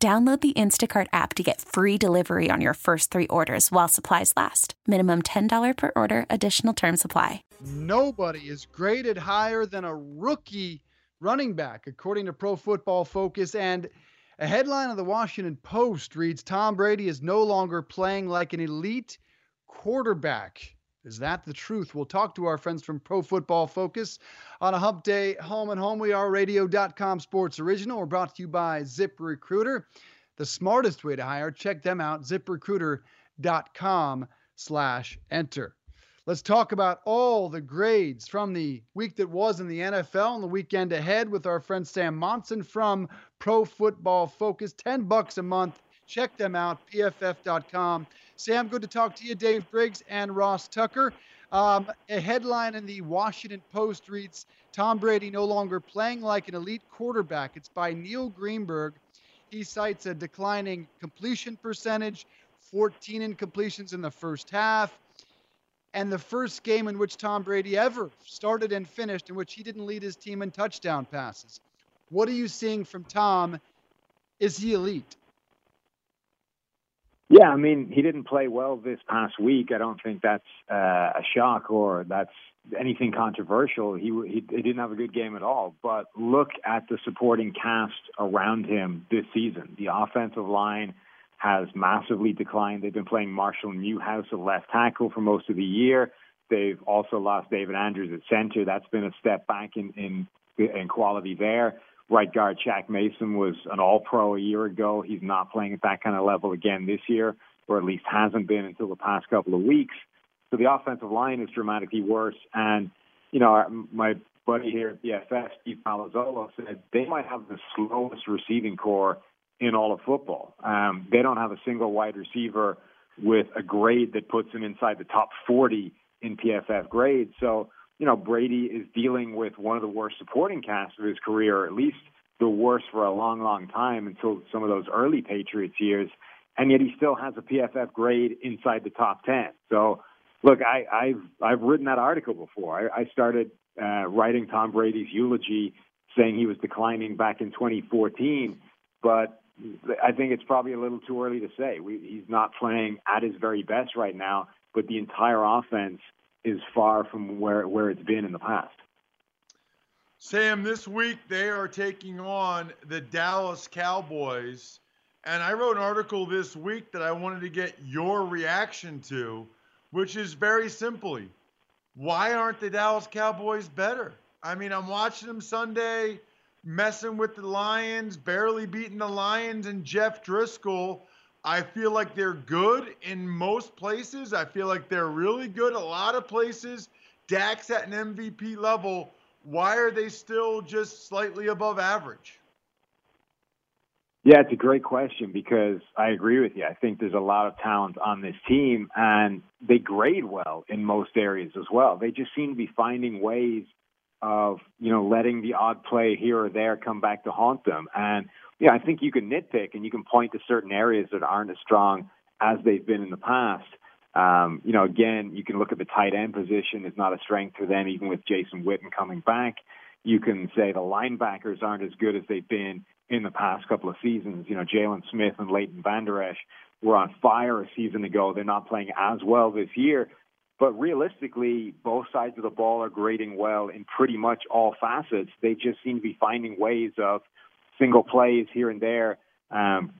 Download the Instacart app to get free delivery on your first three orders while supplies last. Minimum $10 per order, additional term supply. Nobody is graded higher than a rookie running back, according to Pro Football Focus. And a headline of the Washington Post reads Tom Brady is no longer playing like an elite quarterback. Is that the truth? We'll talk to our friends from Pro Football Focus on a hump day home and home. We are radio.com sports original. We're brought to you by Zip Recruiter. The smartest way to hire. Check them out, ziprecruiter.com slash enter. Let's talk about all the grades from the week that was in the NFL and the weekend ahead with our friend Sam Monson from Pro Football Focus. 10 bucks a month. Check them out, pff.com. Sam, good to talk to you. Dave Briggs and Ross Tucker. Um, a headline in the Washington Post reads Tom Brady no longer playing like an elite quarterback. It's by Neil Greenberg. He cites a declining completion percentage, 14 incompletions in the first half, and the first game in which Tom Brady ever started and finished in which he didn't lead his team in touchdown passes. What are you seeing from Tom? Is he elite? Yeah, I mean, he didn't play well this past week. I don't think that's uh, a shock or that's anything controversial. He, he he didn't have a good game at all. But look at the supporting cast around him this season. The offensive line has massively declined. They've been playing Marshall Newhouse at left tackle for most of the year. They've also lost David Andrews at center. That's been a step back in in, in quality there. Right guard Shaq Mason was an all pro a year ago. He's not playing at that kind of level again this year, or at least hasn't been until the past couple of weeks. So the offensive line is dramatically worse. And, you know, my buddy here at PFF, Steve Palazzolo, said they might have the slowest receiving corps in all of football. Um, they don't have a single wide receiver with a grade that puts them inside the top 40 in PFF grades. So you know, Brady is dealing with one of the worst supporting casts of his career, or at least the worst for a long, long time until some of those early Patriots years. And yet he still has a PFF grade inside the top 10. So, look, I, I've, I've written that article before. I, I started uh, writing Tom Brady's eulogy saying he was declining back in 2014. But I think it's probably a little too early to say. We, he's not playing at his very best right now, but the entire offense – is far from where where it's been in the past. Sam, this week they are taking on the Dallas Cowboys. And I wrote an article this week that I wanted to get your reaction to, which is very simply why aren't the Dallas Cowboys better? I mean, I'm watching them Sunday, messing with the Lions, barely beating the Lions and Jeff Driskel. I feel like they're good in most places. I feel like they're really good a lot of places. Dak's at an MVP level. Why are they still just slightly above average? Yeah, it's a great question because I agree with you. I think there's a lot of talent on this team and they grade well in most areas as well. They just seem to be finding ways of, you know, letting the odd play here or there come back to haunt them. And yeah, I think you can nitpick and you can point to certain areas that aren't as strong as they've been in the past. Um, you know, again, you can look at the tight end position is not a strength for them, even with Jason Witten coming back. You can say the linebackers aren't as good as they've been in the past couple of seasons. You know, Jaylon Smith and Leighton Vander Esch were on fire a season ago. They're not playing as well this year. But realistically, both sides of the ball are grading well in pretty much all facets. They just seem to be finding ways of – single plays here and there, um,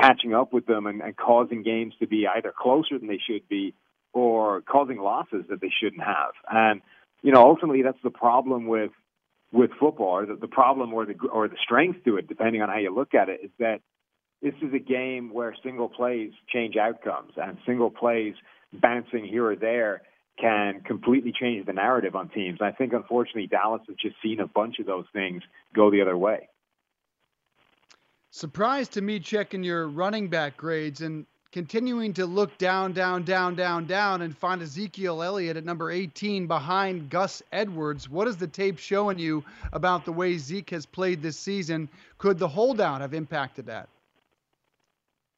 catching up with them and, and causing games to be either closer than they should be or causing losses that they shouldn't have. And you know, ultimately, that's the problem with with football, or the, the problem or the or the strength to it, depending on how you look at it, is that this is a game where single plays change outcomes, and single plays bouncing here or there can completely change the narrative on teams. I think, unfortunately, Dallas has just seen a bunch of those things go the other way. Surprise to me checking your running back grades and continuing to look down, down, down, down, down, and find Ezekiel Elliott at number 18 behind Gus Edwards. What is the tape showing you about the way Zeke has played this season? Could the holdout have impacted that?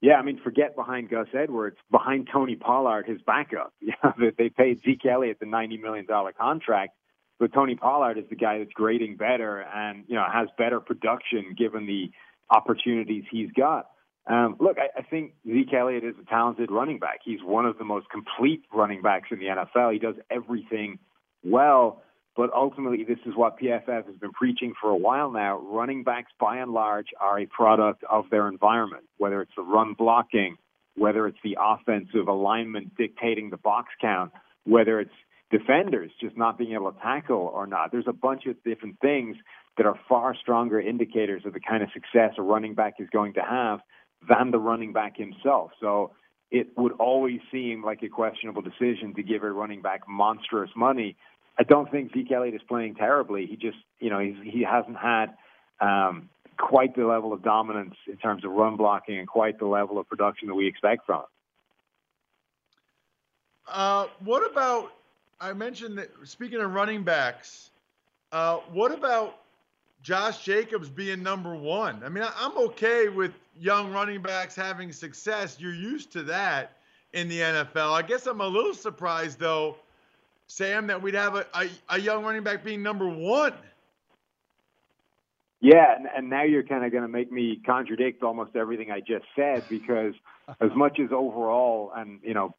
Yeah, I mean, forget behind Gus Edwards, behind Tony Pollard, his backup. Yeah, they paid Zeke Elliott the ninety million dollar contract, but Tony Pollard is the guy that's grading better and you know has better production given the opportunities he's got. Um, look, I, I think Zeke Elliott is a talented running back. He's one of the most complete running backs in the NFL. He does everything well. But ultimately, this is what PFF has been preaching for a while now. Running backs, by and large, are a product of their environment, whether it's the run blocking, whether it's the offensive alignment dictating the box count, whether it's defenders just not being able to tackle or not. There's a bunch of different things that are far stronger indicators of the kind of success a running back is going to have than the running back himself. So it would always seem like a questionable decision to give a running back monstrous money. I don't think Zeke Elliott is playing terribly. He just, you know, he's, he hasn't had um, quite the level of dominance in terms of run blocking and quite the level of production that we expect from him. Uh, what about? I mentioned that. Speaking of running backs, uh, what about Josh Jacobs being number one. I mean, I'm okay with young running backs having success. You're used to that in the NFL. I guess I'm a little surprised, though, Sam, that we'd have a, a, a young running back being number one. Yeah, and, and now you're kind of going to make me contradict almost everything I just said because as much as overall and you know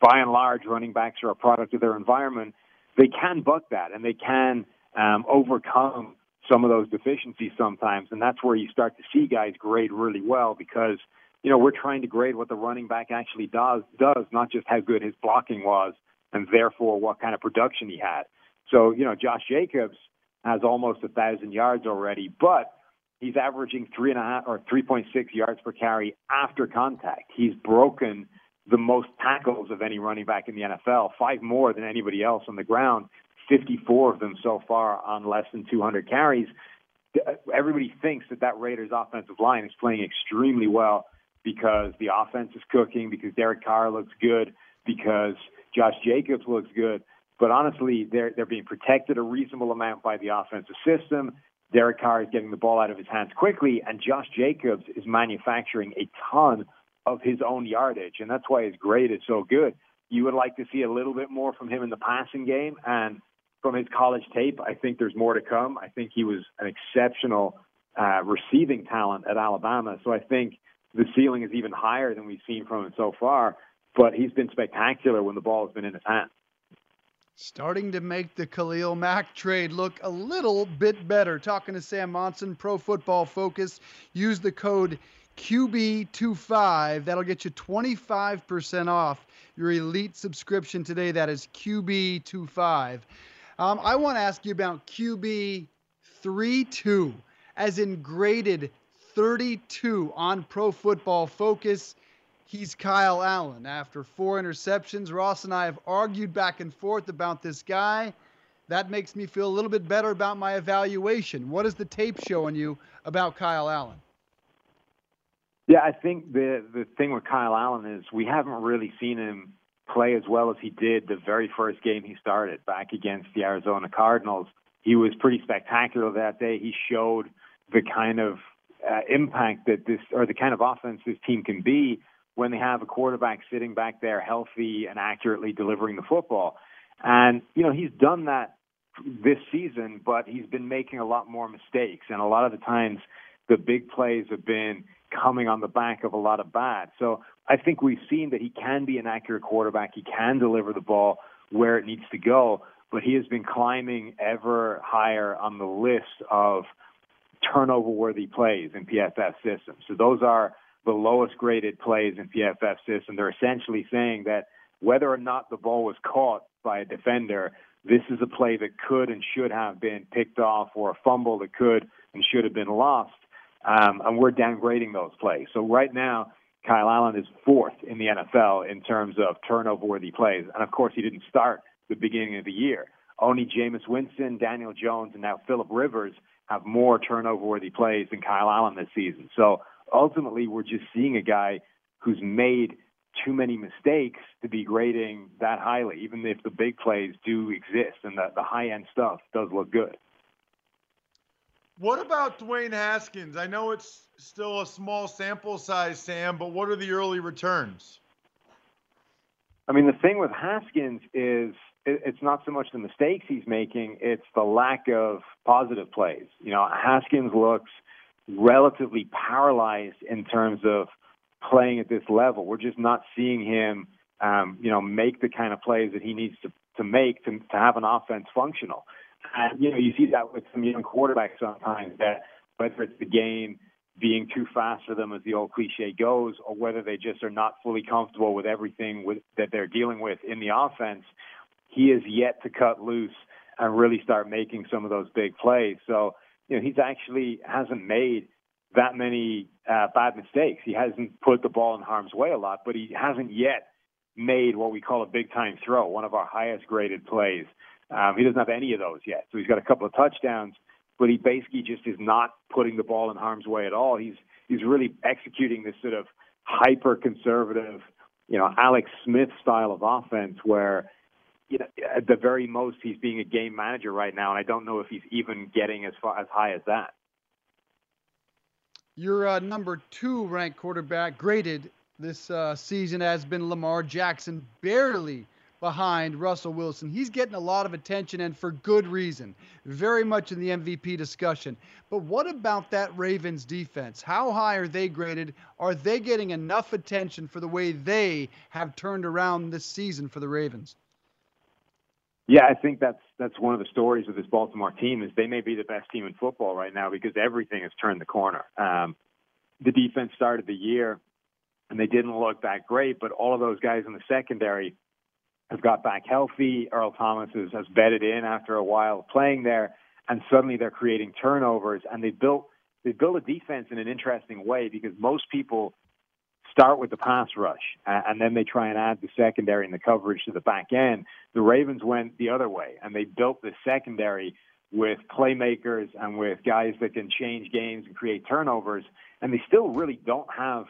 by and large running backs are a product of their environment, they can buck that and they can um, overcome some of those deficiencies sometimes, and that's where you start to see guys grade really well because you know we're trying to grade what the running back actually does does, not just how good his blocking was, and therefore what kind of production he had. So you know Josh Jacobs has almost a thousand yards already, but he's averaging three and a half or 3.6 yards per carry after contact. He's broken the most tackles of any running back in the NFL, five more than anybody else on the ground. 54 of them so far on less than 200 carries. Everybody thinks that that Raiders offensive line is playing extremely well because the offense is cooking, because Derek Carr looks good, because Josh Jacobs looks good. But honestly, they're they're being protected a reasonable amount by the offensive system. Derek Carr is getting the ball out of his hands quickly, and Josh Jacobs is manufacturing a ton of his own yardage, and that's why his grade is so good. You would like to see a little bit more from him in the passing game, and from his college tape. I think there's more to come. I think he was an exceptional uh, receiving talent at Alabama. So I think the ceiling is even higher than we've seen from him so far. But he's been spectacular when the ball has been in his hands. Starting to make the Khalil Mack trade look a little bit better. Talking to Sam Monson, Pro Football Focus. Use the code QB25. That'll get you 25% off your elite subscription today. That is QB25. Um, I want to ask you about QB 32, as in graded 32 on Pro Football Focus. He's Kyle Allen. After four interceptions, Ross and I have argued back and forth about this guy. That makes me feel a little bit better about my evaluation. What is the tape showing you about Kyle Allen? Yeah, I think the the thing with Kyle Allen is we haven't really seen him play as well as he did the very first game he started back against the Arizona Cardinals. He was pretty spectacular that day. He showed the kind of uh, impact that this or the kind of offense this team can be when they have a quarterback sitting back there healthy and accurately delivering the football. And you know, he's done that this season, but he's been making a lot more mistakes and a lot of the times the big plays have been coming on the back of a lot of bad. So I think we've seen that he can be an accurate quarterback. He can deliver the ball where it needs to go, but he has been climbing ever higher on the list of turnover worthy plays in PFF systems. So those are the lowest graded plays in PFF system. They're essentially saying that whether or not the ball was caught by a defender, this is a play that could and should have been picked off or a fumble that could and should have been lost. Um, and we're downgrading those plays. So right now, Kyle Allen is fourth in the NFL in terms of turnover worthy plays. And of course, he didn't start the beginning of the year. Only Jameis Winston, Daniel Jones, and now Philip Rivers have more turnover worthy plays than Kyle Allen this season. So ultimately we're just seeing a guy who's made too many mistakes to be grading that highly, even if the big plays do exist and the, the high end stuff does look good. What about Dwayne Haskins? I know it's still a small sample size, Sam, but what are the early returns? I mean, the thing with Haskins is it's not so much the mistakes he's making, it's the lack of positive plays. You know, Haskins looks relatively paralyzed in terms of playing at this level. We're just not seeing him, um, you know, make the kind of plays that he needs to, to make to, to have an offense functional. And, you know, you see that with some young quarterbacks sometimes that whether it's the game being too fast for them, as the old cliche goes, or whether they just are not fully comfortable with everything with, that they're dealing with in the offense, he is yet to cut loose and really start making some of those big plays. So, you know, he's actually hasn't made that many uh, bad mistakes. He hasn't put the ball in harm's way a lot, but he hasn't yet made what we call a big time throw, one of our highest graded plays. Um, he doesn't have any of those yet. So he's got a couple of touchdowns, but he basically just is not putting the ball in harm's way at all. He's he's really executing this sort of hyper conservative, you know, Alex Smith style of offense where you know, at the very most he's being a game manager right now, and I don't know if he's even getting as far as high as that. Your uh, number two ranked quarterback graded this uh, season has been Lamar Jackson, barely behind Russell Wilson. He's getting a lot of attention and for good reason, very much in the MVP discussion. But what about that Ravens defense? How high are they graded? Are they getting enough attention for the way they have turned around this season for the Ravens? Yeah, I think that's that's one of the stories of this Baltimore team is they may be the best team in football right now because everything has turned the corner. Um, the defense started the year and they didn't look that great, but all of those guys in the secondary have got back healthy. Earl Thomas has, has bedded in after a while playing there, and suddenly they're creating turnovers. And they built they built a defense in an interesting way because most people start with the pass rush and then they try and add the secondary and the coverage to the back end. The Ravens went the other way and they built the secondary with playmakers and with guys that can change games and create turnovers, and they still really don't have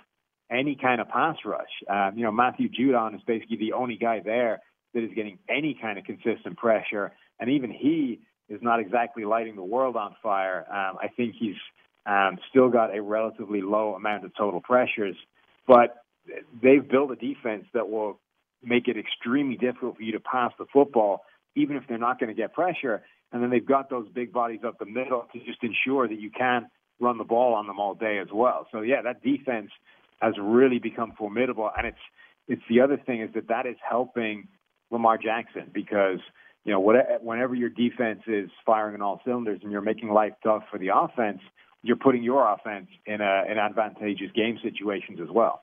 any kind of pass rush. Um, you know, Matthew Judon is basically the only guy there that is getting any kind of consistent pressure, and even he is not exactly lighting the world on fire. Um, I think he's um, still got a relatively low amount of total pressures, but they've built a defense that will make it extremely difficult for you to pass the football, even if they're not going to get pressure. And then they've got those big bodies up the middle to just ensure that you can run the ball on them all day as well. So yeah, that defense has really become formidable, and it's it's the other thing is that that is helping Lamar Jackson because you know whenever your defense is firing on all cylinders and you're making life tough for the offense, you're putting your offense in a in advantageous game situations as well.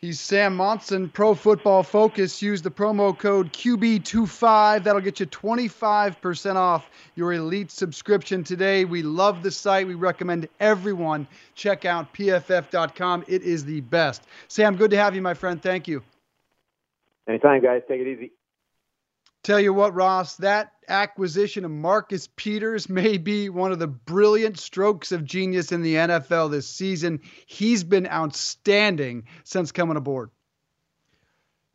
He's Sam Monson, Pro Football Focus. Use the promo code QB25. That'll get you 25% off your elite subscription today. We love the site. We recommend everyone check out pff.com. It is the best. Sam, good to have you, my friend. Thank you. Anytime, guys. Take it easy. Tell you what, Ross, that acquisition of Marcus Peters may be one of the brilliant strokes of genius in the NFL this season. He's been outstanding since coming aboard.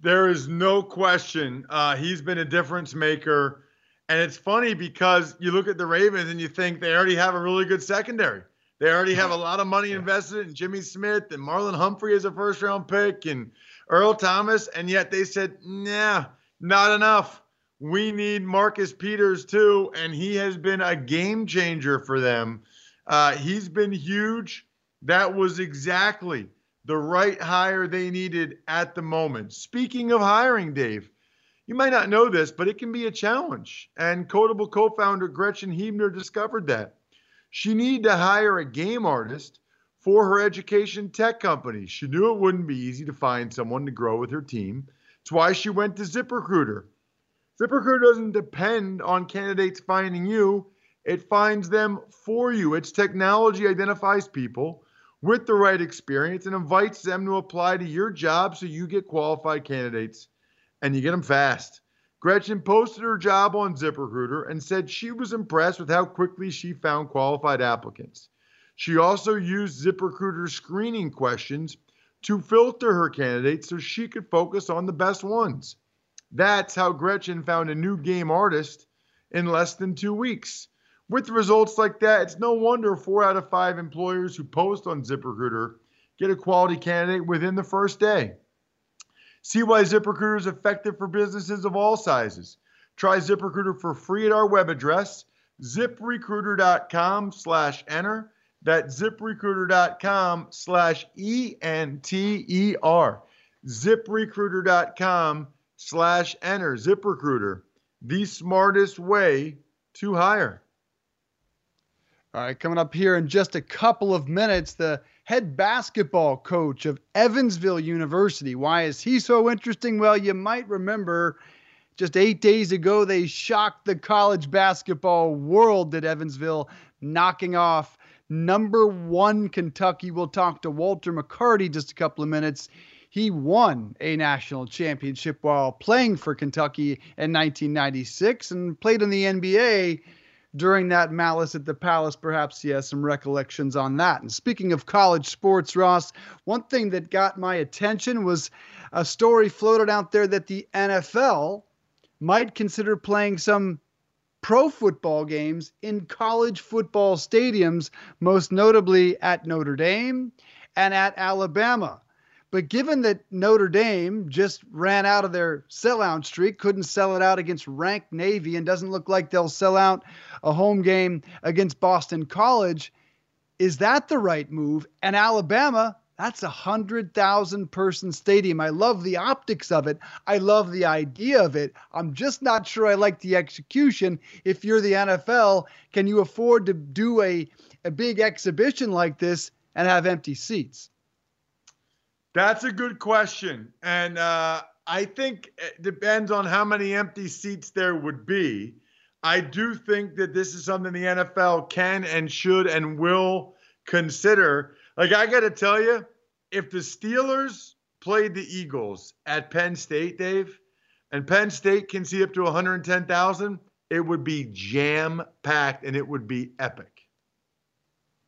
There is no question. Uh, he's been a difference maker. And it's funny because you look at the Ravens and you think they already have a really good secondary. They already have a lot of money invested in Jimmy Smith and Marlon Humphrey as a first round pick and Earl Thomas. And yet they said, nah, not enough we need Marcus Peters too, and he has been a game changer for them. Uh, he's been huge. That was exactly the right hire they needed at the moment. Speaking of hiring, Dave, you might not know this, but it can be a challenge. And Kodable co founder Gretchen Huebner discovered that. She needed to hire a game artist for her education tech company. She knew it wouldn't be easy to find someone to grow with her team. It's why she went to ZipRecruiter ZipRecruiter doesn't depend on candidates finding you, it finds them for you. Its technology identifies people with the right experience and invites them to apply to your job so you get qualified candidates and you get them fast. Gretchen posted her job on ZipRecruiter and said she was impressed with how quickly she found qualified applicants. She also used ZipRecruiter screening questions to filter her candidates so she could focus on the best ones. That's how Gretchen found a new game artist in less than two weeks. With results like that, it's no wonder four out of five employers who post on ZipRecruiter get a quality candidate within the first day. See why ZipRecruiter is effective for businesses of all sizes. Try ZipRecruiter for free at our web address, ziprecruiter.com slash enter. That's ziprecruiter.com slash E-N-T-E-R. ziprecruiter.com slash enter. ZipRecruiter, the smartest way to hire. All right, coming up here in just a couple of minutes, the head basketball coach of Evansville University. Why is he so interesting? Well, you might remember just eight days ago, they shocked the college basketball world at Evansville, knocking off number one Kentucky. We'll talk to Walter McCarty just a couple of minutes. He won a national championship while playing for Kentucky in 1996 and played in the NBA during that malice at the palace. Perhaps he has some recollections on that. And speaking of college sports, Ross, one thing that got my attention was a story floated out there that the NFL might consider playing some pro football games in college football stadiums, most notably at Notre Dame and at Alabama. But given that Notre Dame just ran out of their sellout streak, couldn't sell it out against ranked Navy, and doesn't look like they'll sell out a home game against Boston College, is that the right move? And Alabama, that's a hundred thousand person stadium. I love the optics of it. I love the idea of it. I'm just not sure I like the execution. If you're the NFL, can you afford to do a, a big exhibition like this and have empty seats? That's a good question. And uh, I think it depends on how many empty seats there would be. I do think that this is something the NFL can and should and will consider. Like, I got to tell you, if the Steelers played the Eagles at Penn State, Dave, and Penn State can see up to 110,000, it would be jam packed and it would be epic.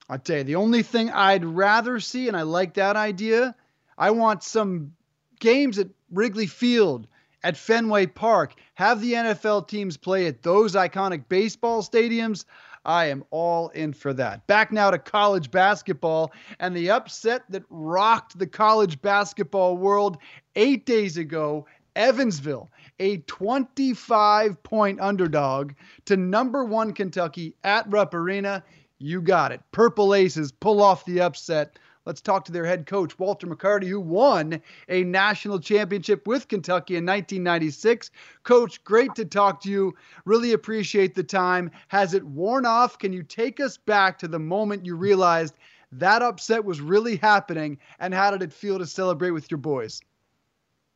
I tell you, the only thing I'd rather see, and I like that idea, I want some games at Wrigley Field, at Fenway Park. Have the NFL teams play at those iconic baseball stadiums. I am all in for that. Back now to college basketball and the upset that rocked the college basketball world eight days ago. Evansville, a 25 point underdog to number one Kentucky at Rupp Arena. You got it. Purple Aces pull off the upset Let's talk to their head coach, Walter McCarty, who won a national championship with Kentucky in 1996. Coach, great to talk to you. Really appreciate the time. Has it worn off? Can you take us back to the moment you realized that upset was really happening? And how did it feel to celebrate with your boys?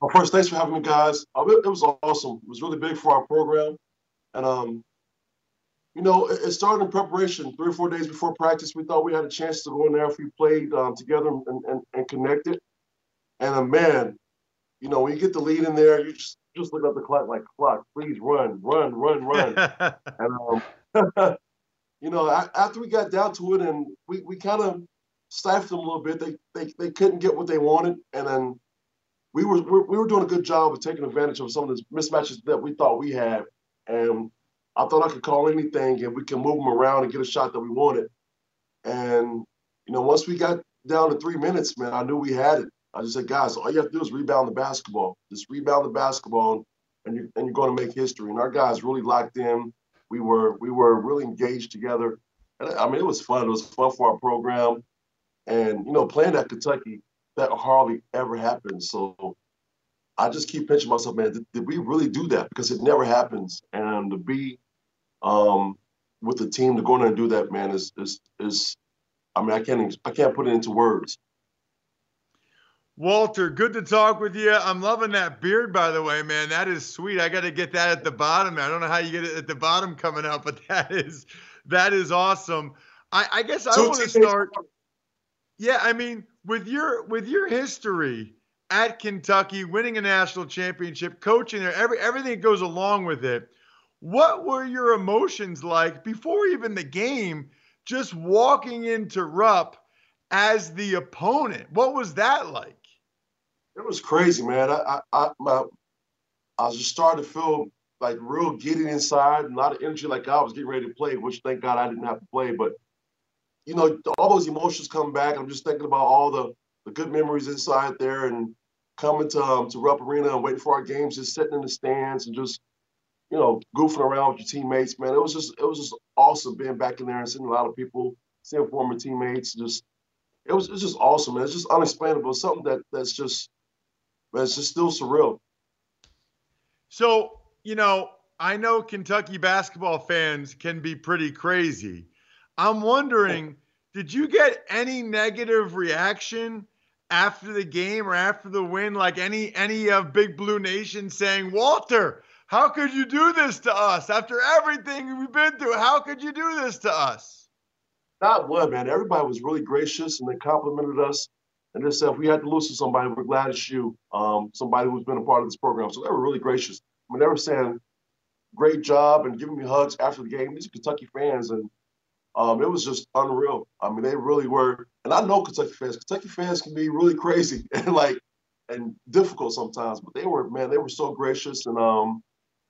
Well, first, thanks for having me, guys. Uh, it was awesome. It was really big for our program. And um, you know, it, started in preparation. Three or four days before practice, we thought we had a chance to go in there if we played um, together and, and, and connected. And uh, man, you know, when you get the lead in there, you just just look at the clock like clock, please run, run, run, run. and um, you know, after we got down to it, and we, we kind of stifled them a little bit. They, they they couldn't get what they wanted, and then we were we were doing a good job of taking advantage of some of the mismatches that we thought we had, and I thought I could call anything and we can move them around and get a shot that we wanted. And, you know, once we got down to three minutes, man, I knew we had it. I just said, guys, all you have to do is rebound the basketball. Just rebound the basketball and you're, and you're going to make history. And our guys really locked in. We were we were really engaged together. And I mean, it was fun. It was fun for our program. And, you know, playing at Kentucky, that hardly ever happens. So I just keep pinching myself, man, did, did we really do that? Because it never happens. And to be um, with the team to go in there and do that, man, is is is. I mean, I can't I can't put it into words. Walter, good to talk with you. I'm loving that beard, by the way, man. That is sweet. I got to get that at the bottom. I don't know how you get it at the bottom coming out, but that is that is awesome. I, I guess I want to start. Yeah, I mean, with your with your history at Kentucky, winning a national championship, coaching there, every everything that goes along with it. What were your emotions like before even the game just walking into Rupp as the opponent. What was that like? It was crazy, man. I I I, I was just starting to feel like real giddy inside, a lot of energy, like I was getting ready to play, which thank God I didn't have to play. But you know, all those emotions come back. I'm just thinking about all the the good memories inside there, and coming to um, to Rupp Arena and waiting for our games, just sitting in the stands and just you know goofing around with your teammates. Man, it was just it was just awesome being back in there and seeing a lot of people, seeing former teammates. Just it was it's just awesome, man. It's just unexplainable. It's something that that's just it's just still surreal. So you know, I know Kentucky basketball fans can be pretty crazy. I'm wondering, did you get any negative reaction after the game or after the win? Like any any of Big Blue Nation saying, Walter, how could you do this to us after everything we've been through? How could you do this to us? Not one, man. Everybody was really gracious and they complimented us. And they said, if we had to lose to somebody, we're glad it's you, um, somebody who's been a part of this program. So they were really gracious. I mean, they were saying, great job and giving me hugs after the game. These are Kentucky fans, and um, it was just unreal. I mean, they really were. And I know Kentucky fans. Kentucky fans can be really crazy and like and difficult sometimes, but they were man, they were so gracious, and um,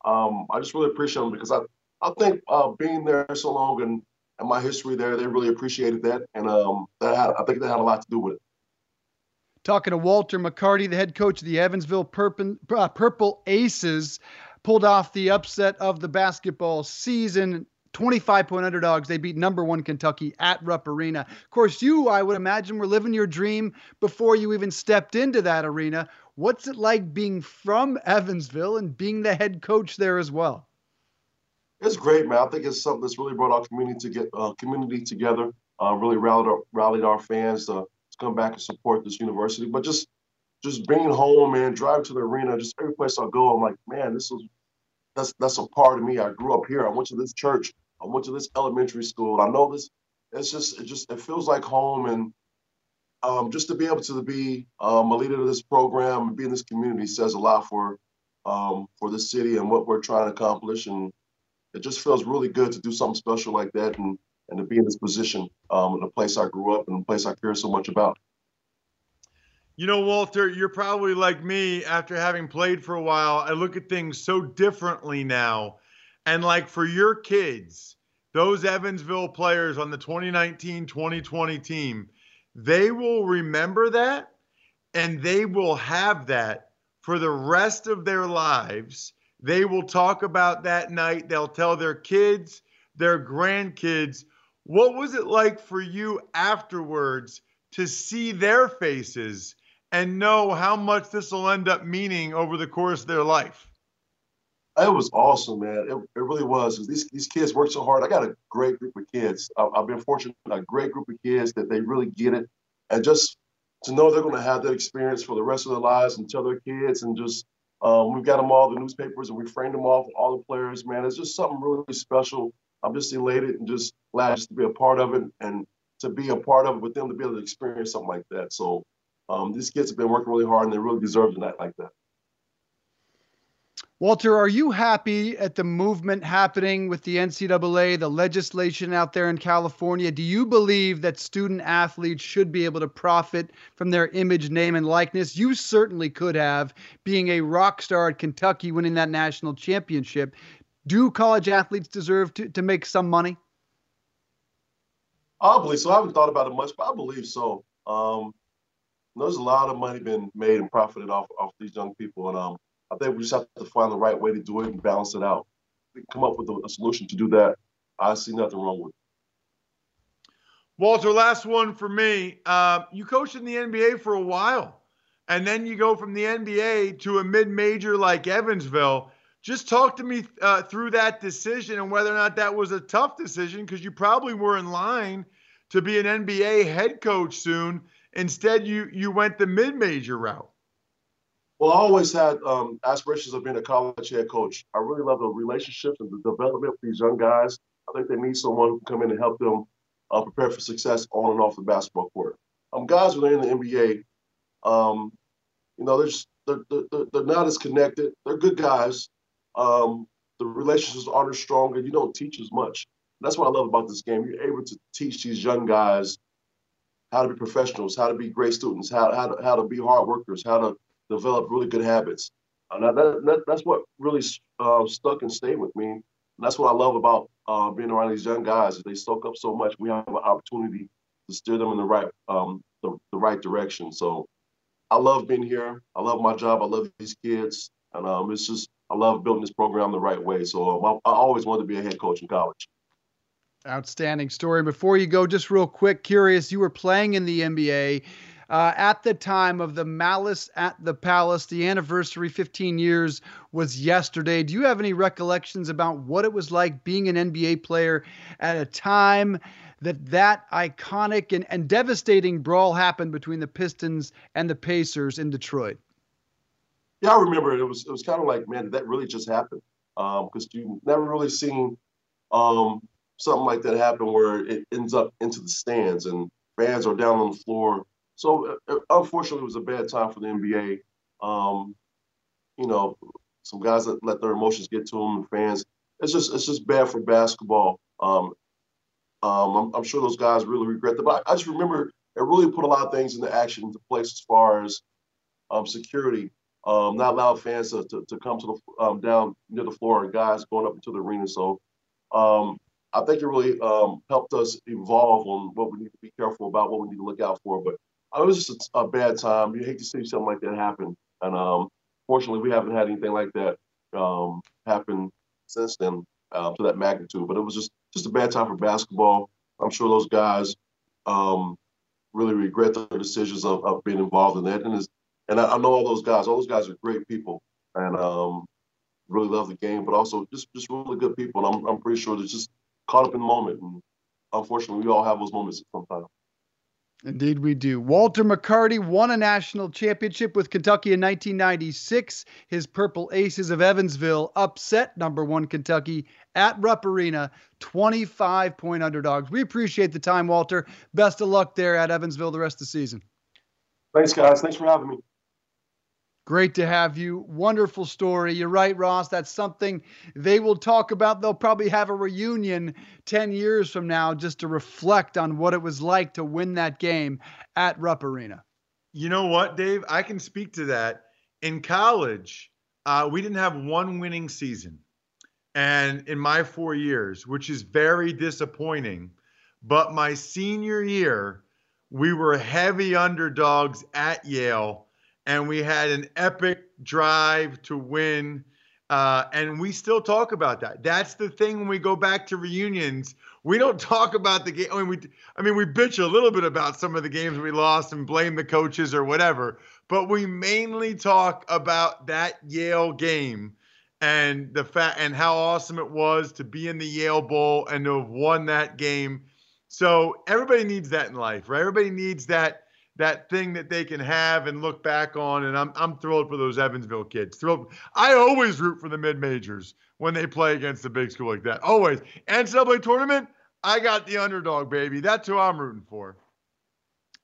um, I just really appreciate them because I I think uh, being there so long and and my history there, they really appreciated that, and um, that had I think that had a lot to do with it. Talking to Walter McCarty, the head coach of the Evansville uh, Purple Aces, pulled off the upset of the basketball season. 25 point underdogs. They beat number one Kentucky at Rupp Arena. Of course, you, I would imagine, were living your dream before you even stepped into that arena. What's it like being from Evansville and being the head coach there as well? It's great, man. I think it's something that's really brought our community to get uh, community together. Uh, really rallied our, rallied our fans to, to come back and support this university. But just just being home and driving to the arena, just every place I go, I'm like, man, this is that's that's a part of me. I grew up here. I went to this church. I went to this elementary school. I know this. It's just it just it feels like home, and um, just to be able to be um, a leader of this program and be in this community says a lot for um, for this city and what we're trying to accomplish. And it just feels really good to do something special like that and and to be in this position um, in the place I grew up and the place I care so much about. You know, Walter, you're probably like me after having played for a while. I look at things so differently now. And like for your kids, those Evansville players on the 2019 2020 team, they will remember that and they will have that for the rest of their lives. They will talk about that night. They'll tell their kids, their grandkids. What was it like for you afterwards to see their faces? and know how much this will end up meaning over the course of their life? It was awesome, man. It, it really was. These these kids work so hard. I got a great group of kids. I, I've been fortunate, a great group of kids that they really get it, and just to know they're going to have that experience for the rest of their lives and tell their kids, and just um, we've got them all the newspapers and we framed them all off all the players. Man, it's just something really special. I'm just elated and just glad just to be a part of it and to be a part of it with them to be able to experience something like that. So um, these kids have been working really hard and they really deserve a night like that. Walter, are you happy at the movement happening with the NCAA, the legislation out there in California? Do you believe that student athletes should be able to profit from their image, name, and likeness? You certainly could have, being a rock star at Kentucky, winning that national championship. Do college athletes deserve to, to make some money? I believe so. I haven't thought about it much, but I believe so. Um, there's a lot of money being made and profited off off these young people, and um, I think we just have to find the right way to do it and balance it out. Come up with a, a solution to do that. I see nothing wrong with it. Walter, last one for me. Uh, you coached in the NBA for a while, and then you go from the NBA to a mid-major like Evansville. Just talk to me uh, through that decision and whether or not that was a tough decision because you probably were in line to be an NBA head coach soon. Instead, you you went the mid-major route. Well, I always had um, aspirations of being a college head coach. I really love the relationships and the development of these young guys. I think they need someone who can come in and help them uh, prepare for success on and off the basketball court. Um, guys when they're in the NBA, um, you know, they're, just, they're, they're, they're not as connected. They're good guys. Um, the relationships aren't as strong, and you don't teach as much. That's what I love about this game. You're able to teach these young guys how to be professionals, how to be great students, how, how, to, how to be hard workers, how to develop really good habits. And that, that, that's what really uh, stuck and stayed with me. And that's what I love about uh, being around these young guys. They soak up so much. We have an opportunity to steer them in the right um, the, the right direction. So I love being here. I love my job. I love these kids, and um, it's just I love building this program the right way. So um, I, I always wanted to be a head coach in college. Outstanding story. Before you go, just real quick, curious, you were playing in the NBA. Uh, at the time of the Malice at the Palace, the anniversary 15 years was yesterday. Do you have any recollections about what it was like being an NBA player at a time that that iconic and, and devastating brawl happened between the Pistons and the Pacers in Detroit? Yeah, I remember it. It was it was kind of like, man, that really just happened? Because um, you never really seen um, something like that happen where it ends up into the stands and fans are down on the floor. So uh, uh unfortunately, it was a bad time for the NBA. Um, you know, some guys that let their emotions get to them, and fans. It's just it's just bad for basketball. Um, um, I'm, I'm, sure those guys really regret that. But I, just remember it really put a lot of things into action into place as far as um, security, um, not allowing fans to, to, to come to the um, down near the floor and guys going up into the arena. So I think it really helped us evolve on what we need to be careful about, what we need to look out for. But it was just a, a bad time. You hate to see something like that happen. And fortunately, we haven't had anything like that happen since then uh, to that magnitude. But it was just just a bad time for basketball. I'm sure those guys um, really regret their decisions of, of, being involved in that. And, and I, I, know all those guys. All those guys are great people and um, really love the game, but also just just really good people. And I'm I'm pretty sure they're just caught up in the moment. And unfortunately, we all have those moments sometimes. Indeed, we do. Walter McCarty won a national championship with Kentucky in 1996. His Purple Aces of Evansville upset number one Kentucky at Rupp Arena, 25 point underdogs. We appreciate the time, Walter. Best of luck there at Evansville the rest of the season. Thanks, guys. Thanks for having me. Great to have you. Wonderful story. You're right, Ross. That's something they will talk about. They'll probably have a reunion 10 years from now just to reflect on what it was like to win that game at Rupp Arena. You know what, Dave? I can speak to that. In college, uh, we didn't have one winning season. And in my four years, which is very disappointing. But my senior year, we were heavy underdogs at Yale and we had an epic drive to win. Uh, and we still talk about that. That's the thing when we go back to reunions. We don't talk about the game. I mean, we, I mean, we bitch a little bit about some of the games we lost and blame the coaches or whatever, but we mainly talk about that Yale game and the fact and how awesome it was to be in the Yale Bowl and to have won that game. So everybody needs that in life, right? Everybody needs that that thing that they can have and look back on. And I'm I'm thrilled for those Evansville kids. Thrilled. I always root for the mid majors when they play against a big school like that. Always. NCAA tournament, I got the underdog, baby. That's who I'm rooting for.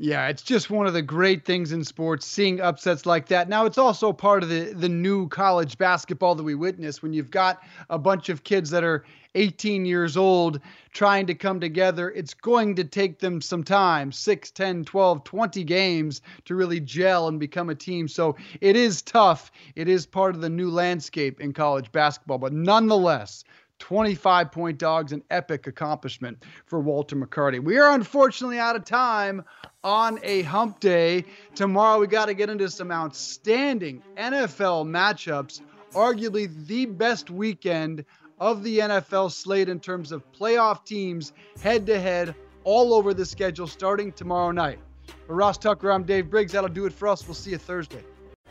Yeah, it's just one of the great things in sports, seeing upsets like that. Now, it's also part of the, the new college basketball that we witness when you've got a bunch of kids that are 18 years old trying to come together. It's going to take them some time 6, 10, 12, 20 games to really gel and become a team. So it is tough. It is part of the new landscape in college basketball. But nonetheless, 25 point dogs, an epic accomplishment for Walter McCarty. We are unfortunately out of time on a hump day. Tomorrow, we got to get into some outstanding NFL matchups, arguably the best weekend of the NFL slate in terms of playoff teams head to head all over the schedule starting tomorrow night. For Ross Tucker, I'm Dave Briggs. That'll do it for us. We'll see you Thursday.